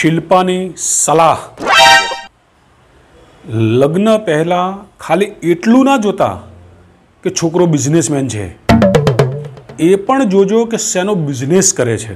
શિલ્પાની સલાહ. લગ્ન પહેલાં ખાલી એટલું ના જોતા કે છોકરો બિઝનેસમેન છે. એ પણ જોજો કે શેનો બિઝનેસ કરે છે.